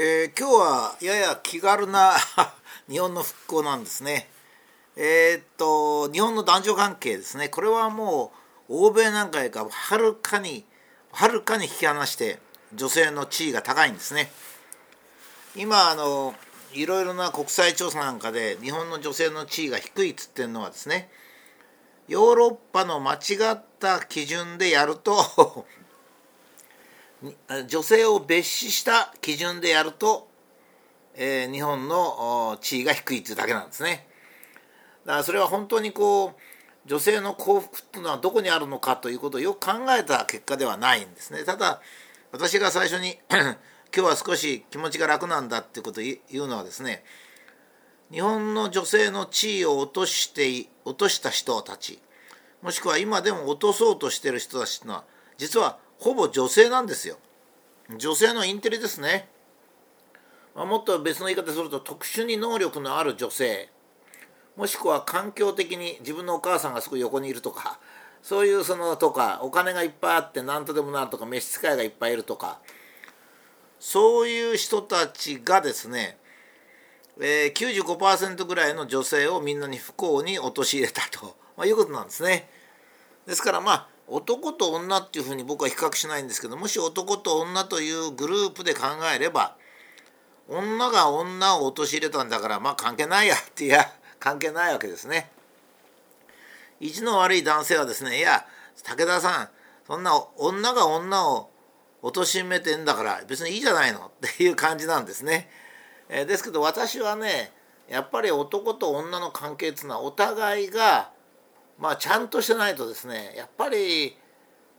えー、今日はやや気軽な 日本の復興なんですね。えー、っと日本の男女関係ですねこれはもう欧米なんかよりかはるかにはるかに引き離して女性の地位が高いんですね。今あのいろいろな国際調査なんかで日本の女性の地位が低いっつってるのはですねヨーロッパの間違った基準でやると女性を別視した基準でやると、えー、日本の地位が低いというだけなんですね。だからそれは本当にこう女性の幸福というのはどこにあるのかということをよく考えた結果ではないんですね。ただ私が最初に 今日は少し気持ちが楽なんだっていうことを言うのはですね日本の女性の地位を落として落とした人たちもしくは今でも落とそうとしてる人たちというのは実はほぼ女性なんですよ。女性のインテリですね、まあ、もっと別の言い方すると特殊に能力のある女性。もしくは環境的に自分のお母さんがすぐ横にいるとかそういうそのとかお金がいっぱいあって何とでもなるとか召使いがいっぱいいるとか。そういう人たちがですね、えー、95%ぐらいの女性をみんなに不幸に陥れたと、まあ、いうことなんですね。ですからまあ男と女っていうふうに僕は比較しないんですけどもし男と女というグループで考えれば女が女を陥れたんだからまあ関係ないやっていや関係ないわけですね。意地の悪い男性はですねいや武田さんそんな女が女を貶めてんだから別にいいじゃないのっていう感じなんですね。えー、ですけど私はねやっぱり男と女の関係っていうのはお互いがまあちゃんとしてないとですねやっぱり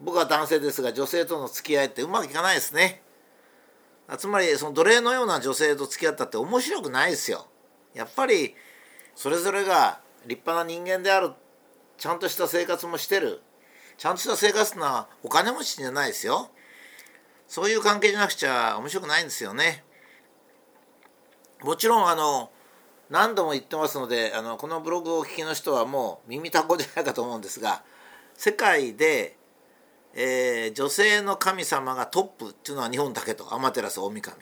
僕は男性ですが女性との付き合いってうまくいかないですね。つまりその奴隷のような女性と付き合ったって面白くないですよ。やっぱりそれぞれが立派な人間であるちゃんとした生活もしてるちゃんとした生活ってのはお金持ちじゃないですよ。そういう関係じゃなくちゃ面白くないんですよね。もちろんあの何度も言ってますのであのこのブログをお聞きの人はもう耳たこじゃないかと思うんですが世界で、えー、女性の神様がトップっていうのは日本だけと天照大神、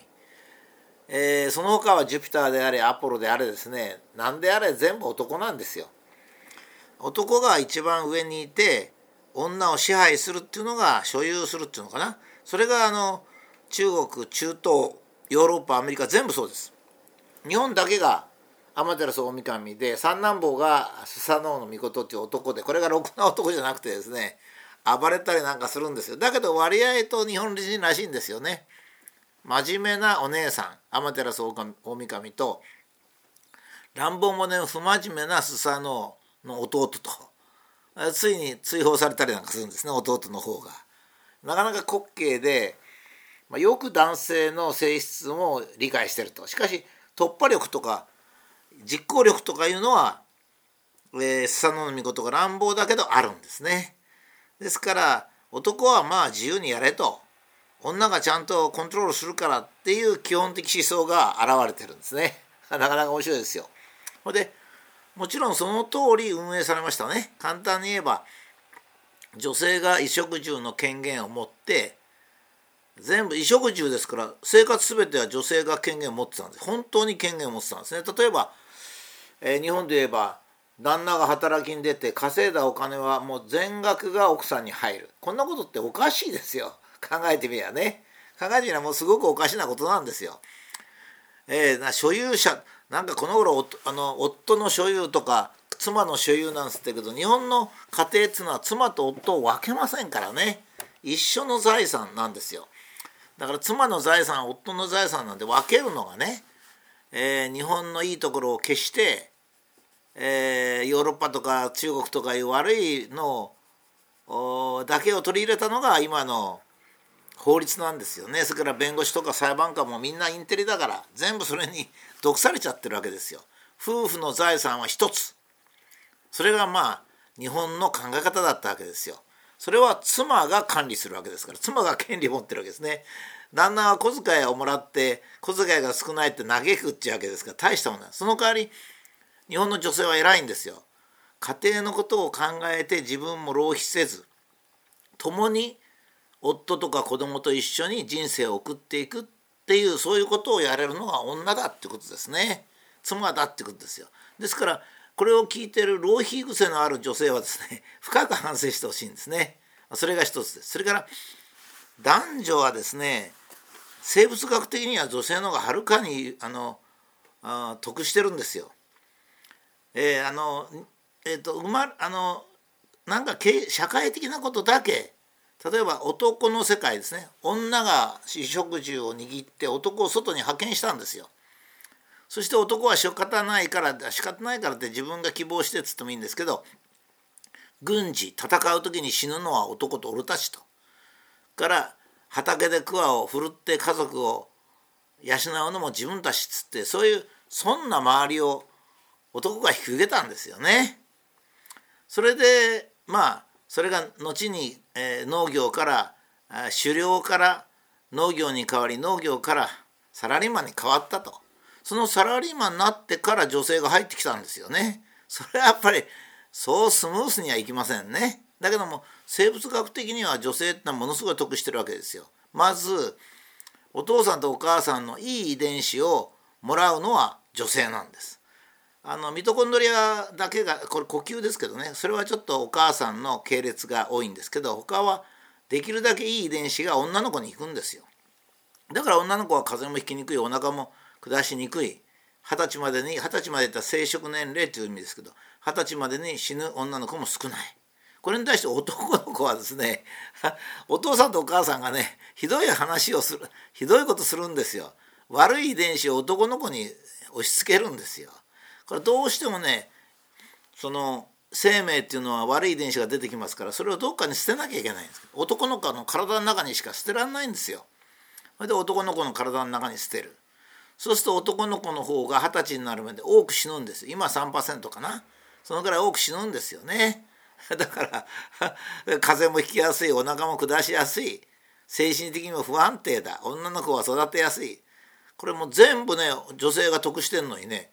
えー、その他はジュピターであれアポロであれですね何であれ全部男なんですよ。男が一番上にいて女を支配するっていうのが所有するっていうのかなそれがあの中国中東ヨーロッパアメリカ全部そうです。日本だけが天照大神で三男坊がスサノオノミコトっていう男でこれがろくな男じゃなくてですね暴れたりなんかするんですよ。だけど割合と日本人らしいんですよね。真面目なお姉さん天照大神と乱暴者不真面目なスサノオの弟と。ついに追放されたりなんかするんですね弟の方が。なかなか滑稽で、まあ、よく男性の性質も理解してると。しかし突破力とか実行力とかいうのは、えー、スサノオミコトが乱暴だけどあるんですね。ですから男はまあ自由にやれと女がちゃんとコントロールするからっていう基本的思想が現れてるんですね。なかなか面白いですよ。ほでもちろんその通り運営されましたね。簡単に言えば女性が衣食住の権限を持って全部衣食住ですから生活全ては女性が権限を持ってたんです本当に権限を持ってたんですね例えばえー、日本で言えば旦那が働きに出て稼いだお金はもう全額が奥さんに入るこんなことっておかしいですよ考えてみやね考えてみればもうすごくおかしなことなんですよ。えー、な所有者なんかこの頃あの夫の所有とか妻の所有なんつってけど日本の家庭っつうのは妻と夫を分けませんからね一緒の財産なんですよ。だから妻の財産夫の財産なんて分けるのがねえー、日本のいいところを消して、えー、ヨーロッパとか中国とかいう悪いのだけを取り入れたのが今の法律なんですよねそれから弁護士とか裁判官もみんなインテリだから全部それに 毒されちゃってるわけですよ。夫婦の財産は一つそれがまあ日本の考え方だったわけですよ。それは妻が管理するわけですから妻が権利を持ってるわけですね。旦那は小遣いをもらって小遣いが少ないって嘆くっちゅうわけですから大したものその代わり日本の女性は偉いんですよ。家庭のことを考えて自分も浪費せず共に夫とか子供と一緒に人生を送っていくっっていうそういうことをやれるのが女だってことですね妻だってことですよですからこれを聞いている浪費癖のある女性はですね 深く反省してほしいんですねそれが一つですそれから男女はですね生物学的には女性の方がはるかにあのあ得してるんですよ。えー、あのえっ、ー、と生まあのなんか社会的なことだけ例えば男の世界ですね女が衣食住を握って男を外に派遣したんですよ。そして男は仕方ないから仕方ないからって自分が希望してっつってもいいんですけど軍事戦う時に死ぬのは男と俺たちと。から畑で桑を振るって家族を養うのも自分たちっつってそういうそんな周りを男が引き受けたんですよね。それでまあそれが後に、えー、農業から狩猟から農業に変わり農業からサラリーマンに変わったとそのサラリーマンになってから女性が入ってきたんですよね。それはやっぱりそうスムースにはいきませんね。だけども生物学的には女性ってのはものすごい得してるわけですよ。まずお父さんとお母さんのいい遺伝子をもらうのは女性なんです。あのミトコンドリアだけがこれ呼吸ですけどねそれはちょっとお母さんの系列が多いんですけど他はできるだけいい遺伝子が女の子に行くんですよ。だから女の子は風邪もひきにくいお腹も下しにくい。二十歳までに二十歳までいった生殖年齢という意味ですけど二十歳までに死ぬ女の子も少ない。これに対して男の子はですね お父さんとお母さんがねひどい話をするひどいことするんですよ。悪い遺伝子を男の子に押し付けるんですよ。これどうしてもねその生命っていうのは悪い遺伝子が出てきますからそれをどっかに捨てなきゃいけないんです。男の子の体の中にしか捨てられないんですよ。それで男の子の体の中に捨てる。そうすると男の子の方が二十歳になるまで多く死ぬんです。今3%かな。そのぐらい多く死ぬんですよね。だから 風邪もひきやすいお腹も下しやすい。精神的にも不安定だ。女の子は育てやすい。これも全部ね女性が得してんのにね。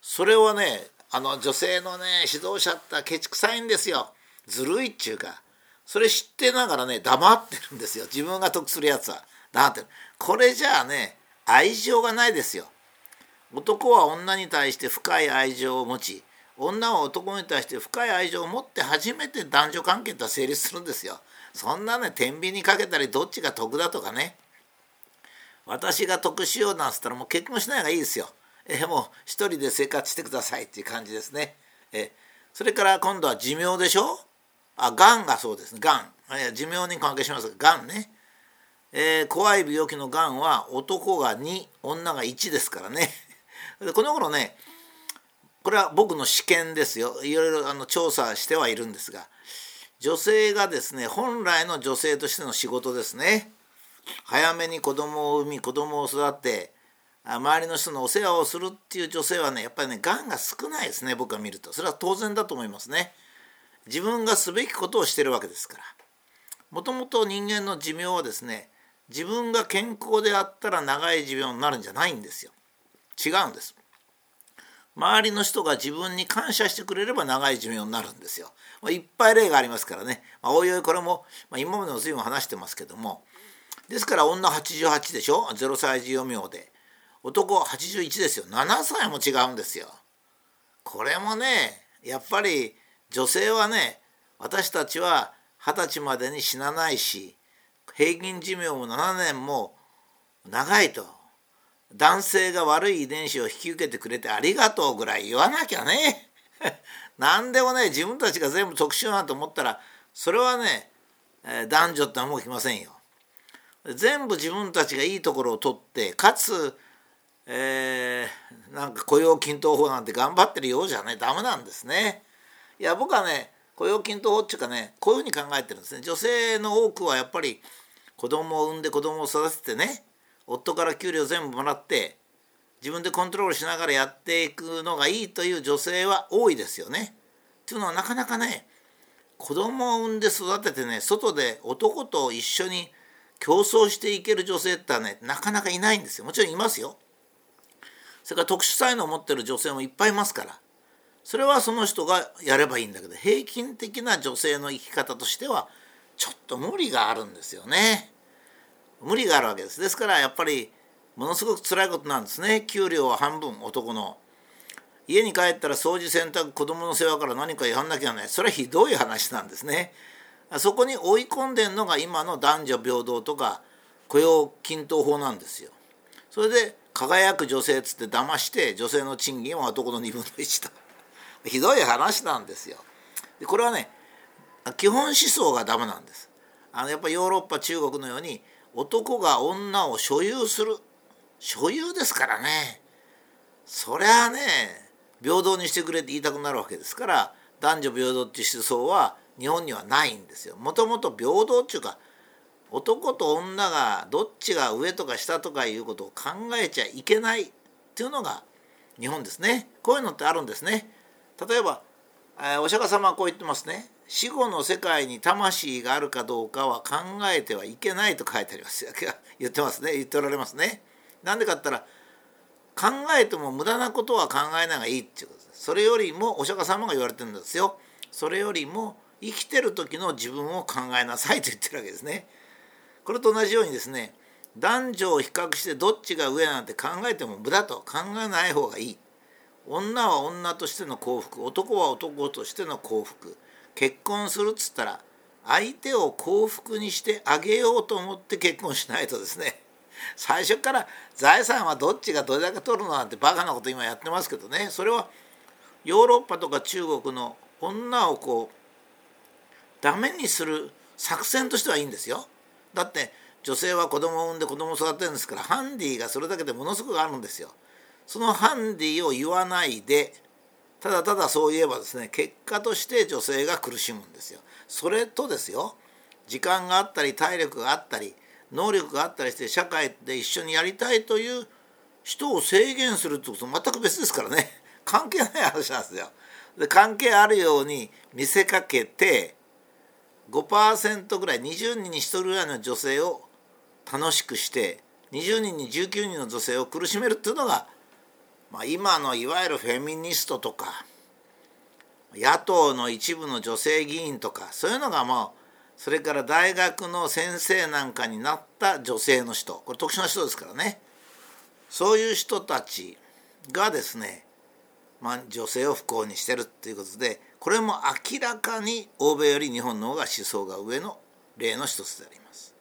それはねあの女性のね指導者ってケチくさいんですよ。ずるいっちゅうか。それ知ってながらね黙ってるんですよ。自分が得するやつは。黙ってる。これじゃあね愛情がないですよ男は女に対して深い愛情を持ち女は男に対して深い愛情を持って初めて男女関係って成立するんですよ。そんなね天秤にかけたりどっちが得だとかね私が得しようなんつったらもう結婚しない方がいいですよ。えもう一人で生活してくださいっていう感じですね。えそれから今度は寿命でしょ？あがんがそうですねがん寿命に関係しますががんね、えー、怖い病気のがんは男が2女が1ですからね。この頃ねこれは僕の試験ですよ。いろいろあの調査してはいるんですが女性がですね本来の女性としての仕事ですね。早めに子供を産み子供を育て周りの人のお世話をするっていう女性はねやっぱりねがんが少ないですね僕が見ると。それは当然だと思いますね。自分がすべきことをしてるわけですから。もともと人間の寿命はですね自分が健康であったら長い寿命になるんじゃないんですよ。違うんです。周りの人が自分に感謝してくれれば長い寿命になるんですよ。まあ、いっぱい例がありますからね、まあ、おいおいこれも、まあ、今までの随分話してますけども。ですから女88でしょ？0歳児余命で。男81ですよ。7歳も違うんですよ。これもねやっぱり女性はね私たちは二十歳までに死なないし平均寿命も7年も長いと男性が悪い遺伝子を引き受けてくれてありがとうぐらい言わなきゃね 何でもね自分たちが全部特殊なんて思ったらそれはね、男女って思うきませんよ。全部自分たちがいいところを取ってかつ、えー、なんか雇用均等法なんて頑張ってるようじゃねダメなんですね。いや僕はね雇用均等法っていうかねこういうふうに考えてるんですね。女性の多くはやっぱり子供を産んで子供を育ててね夫から給料全部もらって自分でコントロールしながらやっていくのがいいという女性は多いですよね。っていうのはなかなかね子供を産んで育ててね外で男と一緒に競争していける女性ってはねなかなかいないんですよ。もちろんいますよ。それから特殊才能を持ってる女性もいっぱいいますからそれはその人がやればいいんだけど平均的な女性の生き方としてはちょっと無理があるんですよね。無理があるわけです。ですからやっぱりものすごく辛いことなんですね。給料は半分男の。家に帰ったら掃除洗濯子供の世話から何かやんなきゃない。それはひどい話なんですね。そこに追い込んでんのが今の男女平等とか雇用均等法なんですよ。それで輝く女性っつって騙して女性の賃金は男の2分の1とひどい話なんですよ。でこれはね基本思想がダメなんですあのやっぱヨーロッパ中国のように男が女を所有する所有ですからねそりゃあね平等にしてくれって言いたくなるわけですから男女平等っていう思想は日本にはないんですよ。もともと平等っていうか男と女がどっちが上とか下とかいうことを考えちゃいけないっていうのが日本ですね。こういうのってあるんですね。例えば、え、お釈迦様はこう言ってますね。死後の世界に魂があるかどうかは考えてはいけないと書いてあります。言ってますね。言っておられますね。なんでかったら考えても無駄なことは考えないがいいっていうことです。それよりもお釈迦様が言われてるんですよ。それよりも生きてる時の自分を考えなさいと言ってるわけですね。これと同じようにですね男女を比較してどっちが上なんて考えても無駄と考えない方がいい。女は女としての幸福男は男としての幸福結婚するっつったら相手を幸福にしてあげようと思って結婚しないとですね 最初から財産はどっちがどれだけ取るのなんてバカなこと今やってますけどねそれはヨーロッパとか中国の女をこうダメにする作戦としてはいいんですよ。だって女性は子供を産んで子供を育てるんですからハンディがそれだけでものすごくあるんですよ。そのハンディを言わないでただただそう言えばですね結果として女性が苦しむんですよ。それとですよ時間があったり体力があったり能力があったりして社会で一緒にやりたいという人を制限するってことと全く別ですからね 関係ない話なんですよ。で関係あるように見せかけて5%ぐらい20人に1人ぐらいの女性を楽しくして20人に19人の女性を苦しめるっていうのが、まあ、今のいわゆるフェミニストとか野党の一部の女性議員とかそういうのがもうそれから大学の先生なんかになった女性の人これ特殊な人ですからねそういう人たちがですね、まあ、女性を不幸にしてるっていうことでこれも明らかに欧米より日本の方が思想が上の例の一つであります。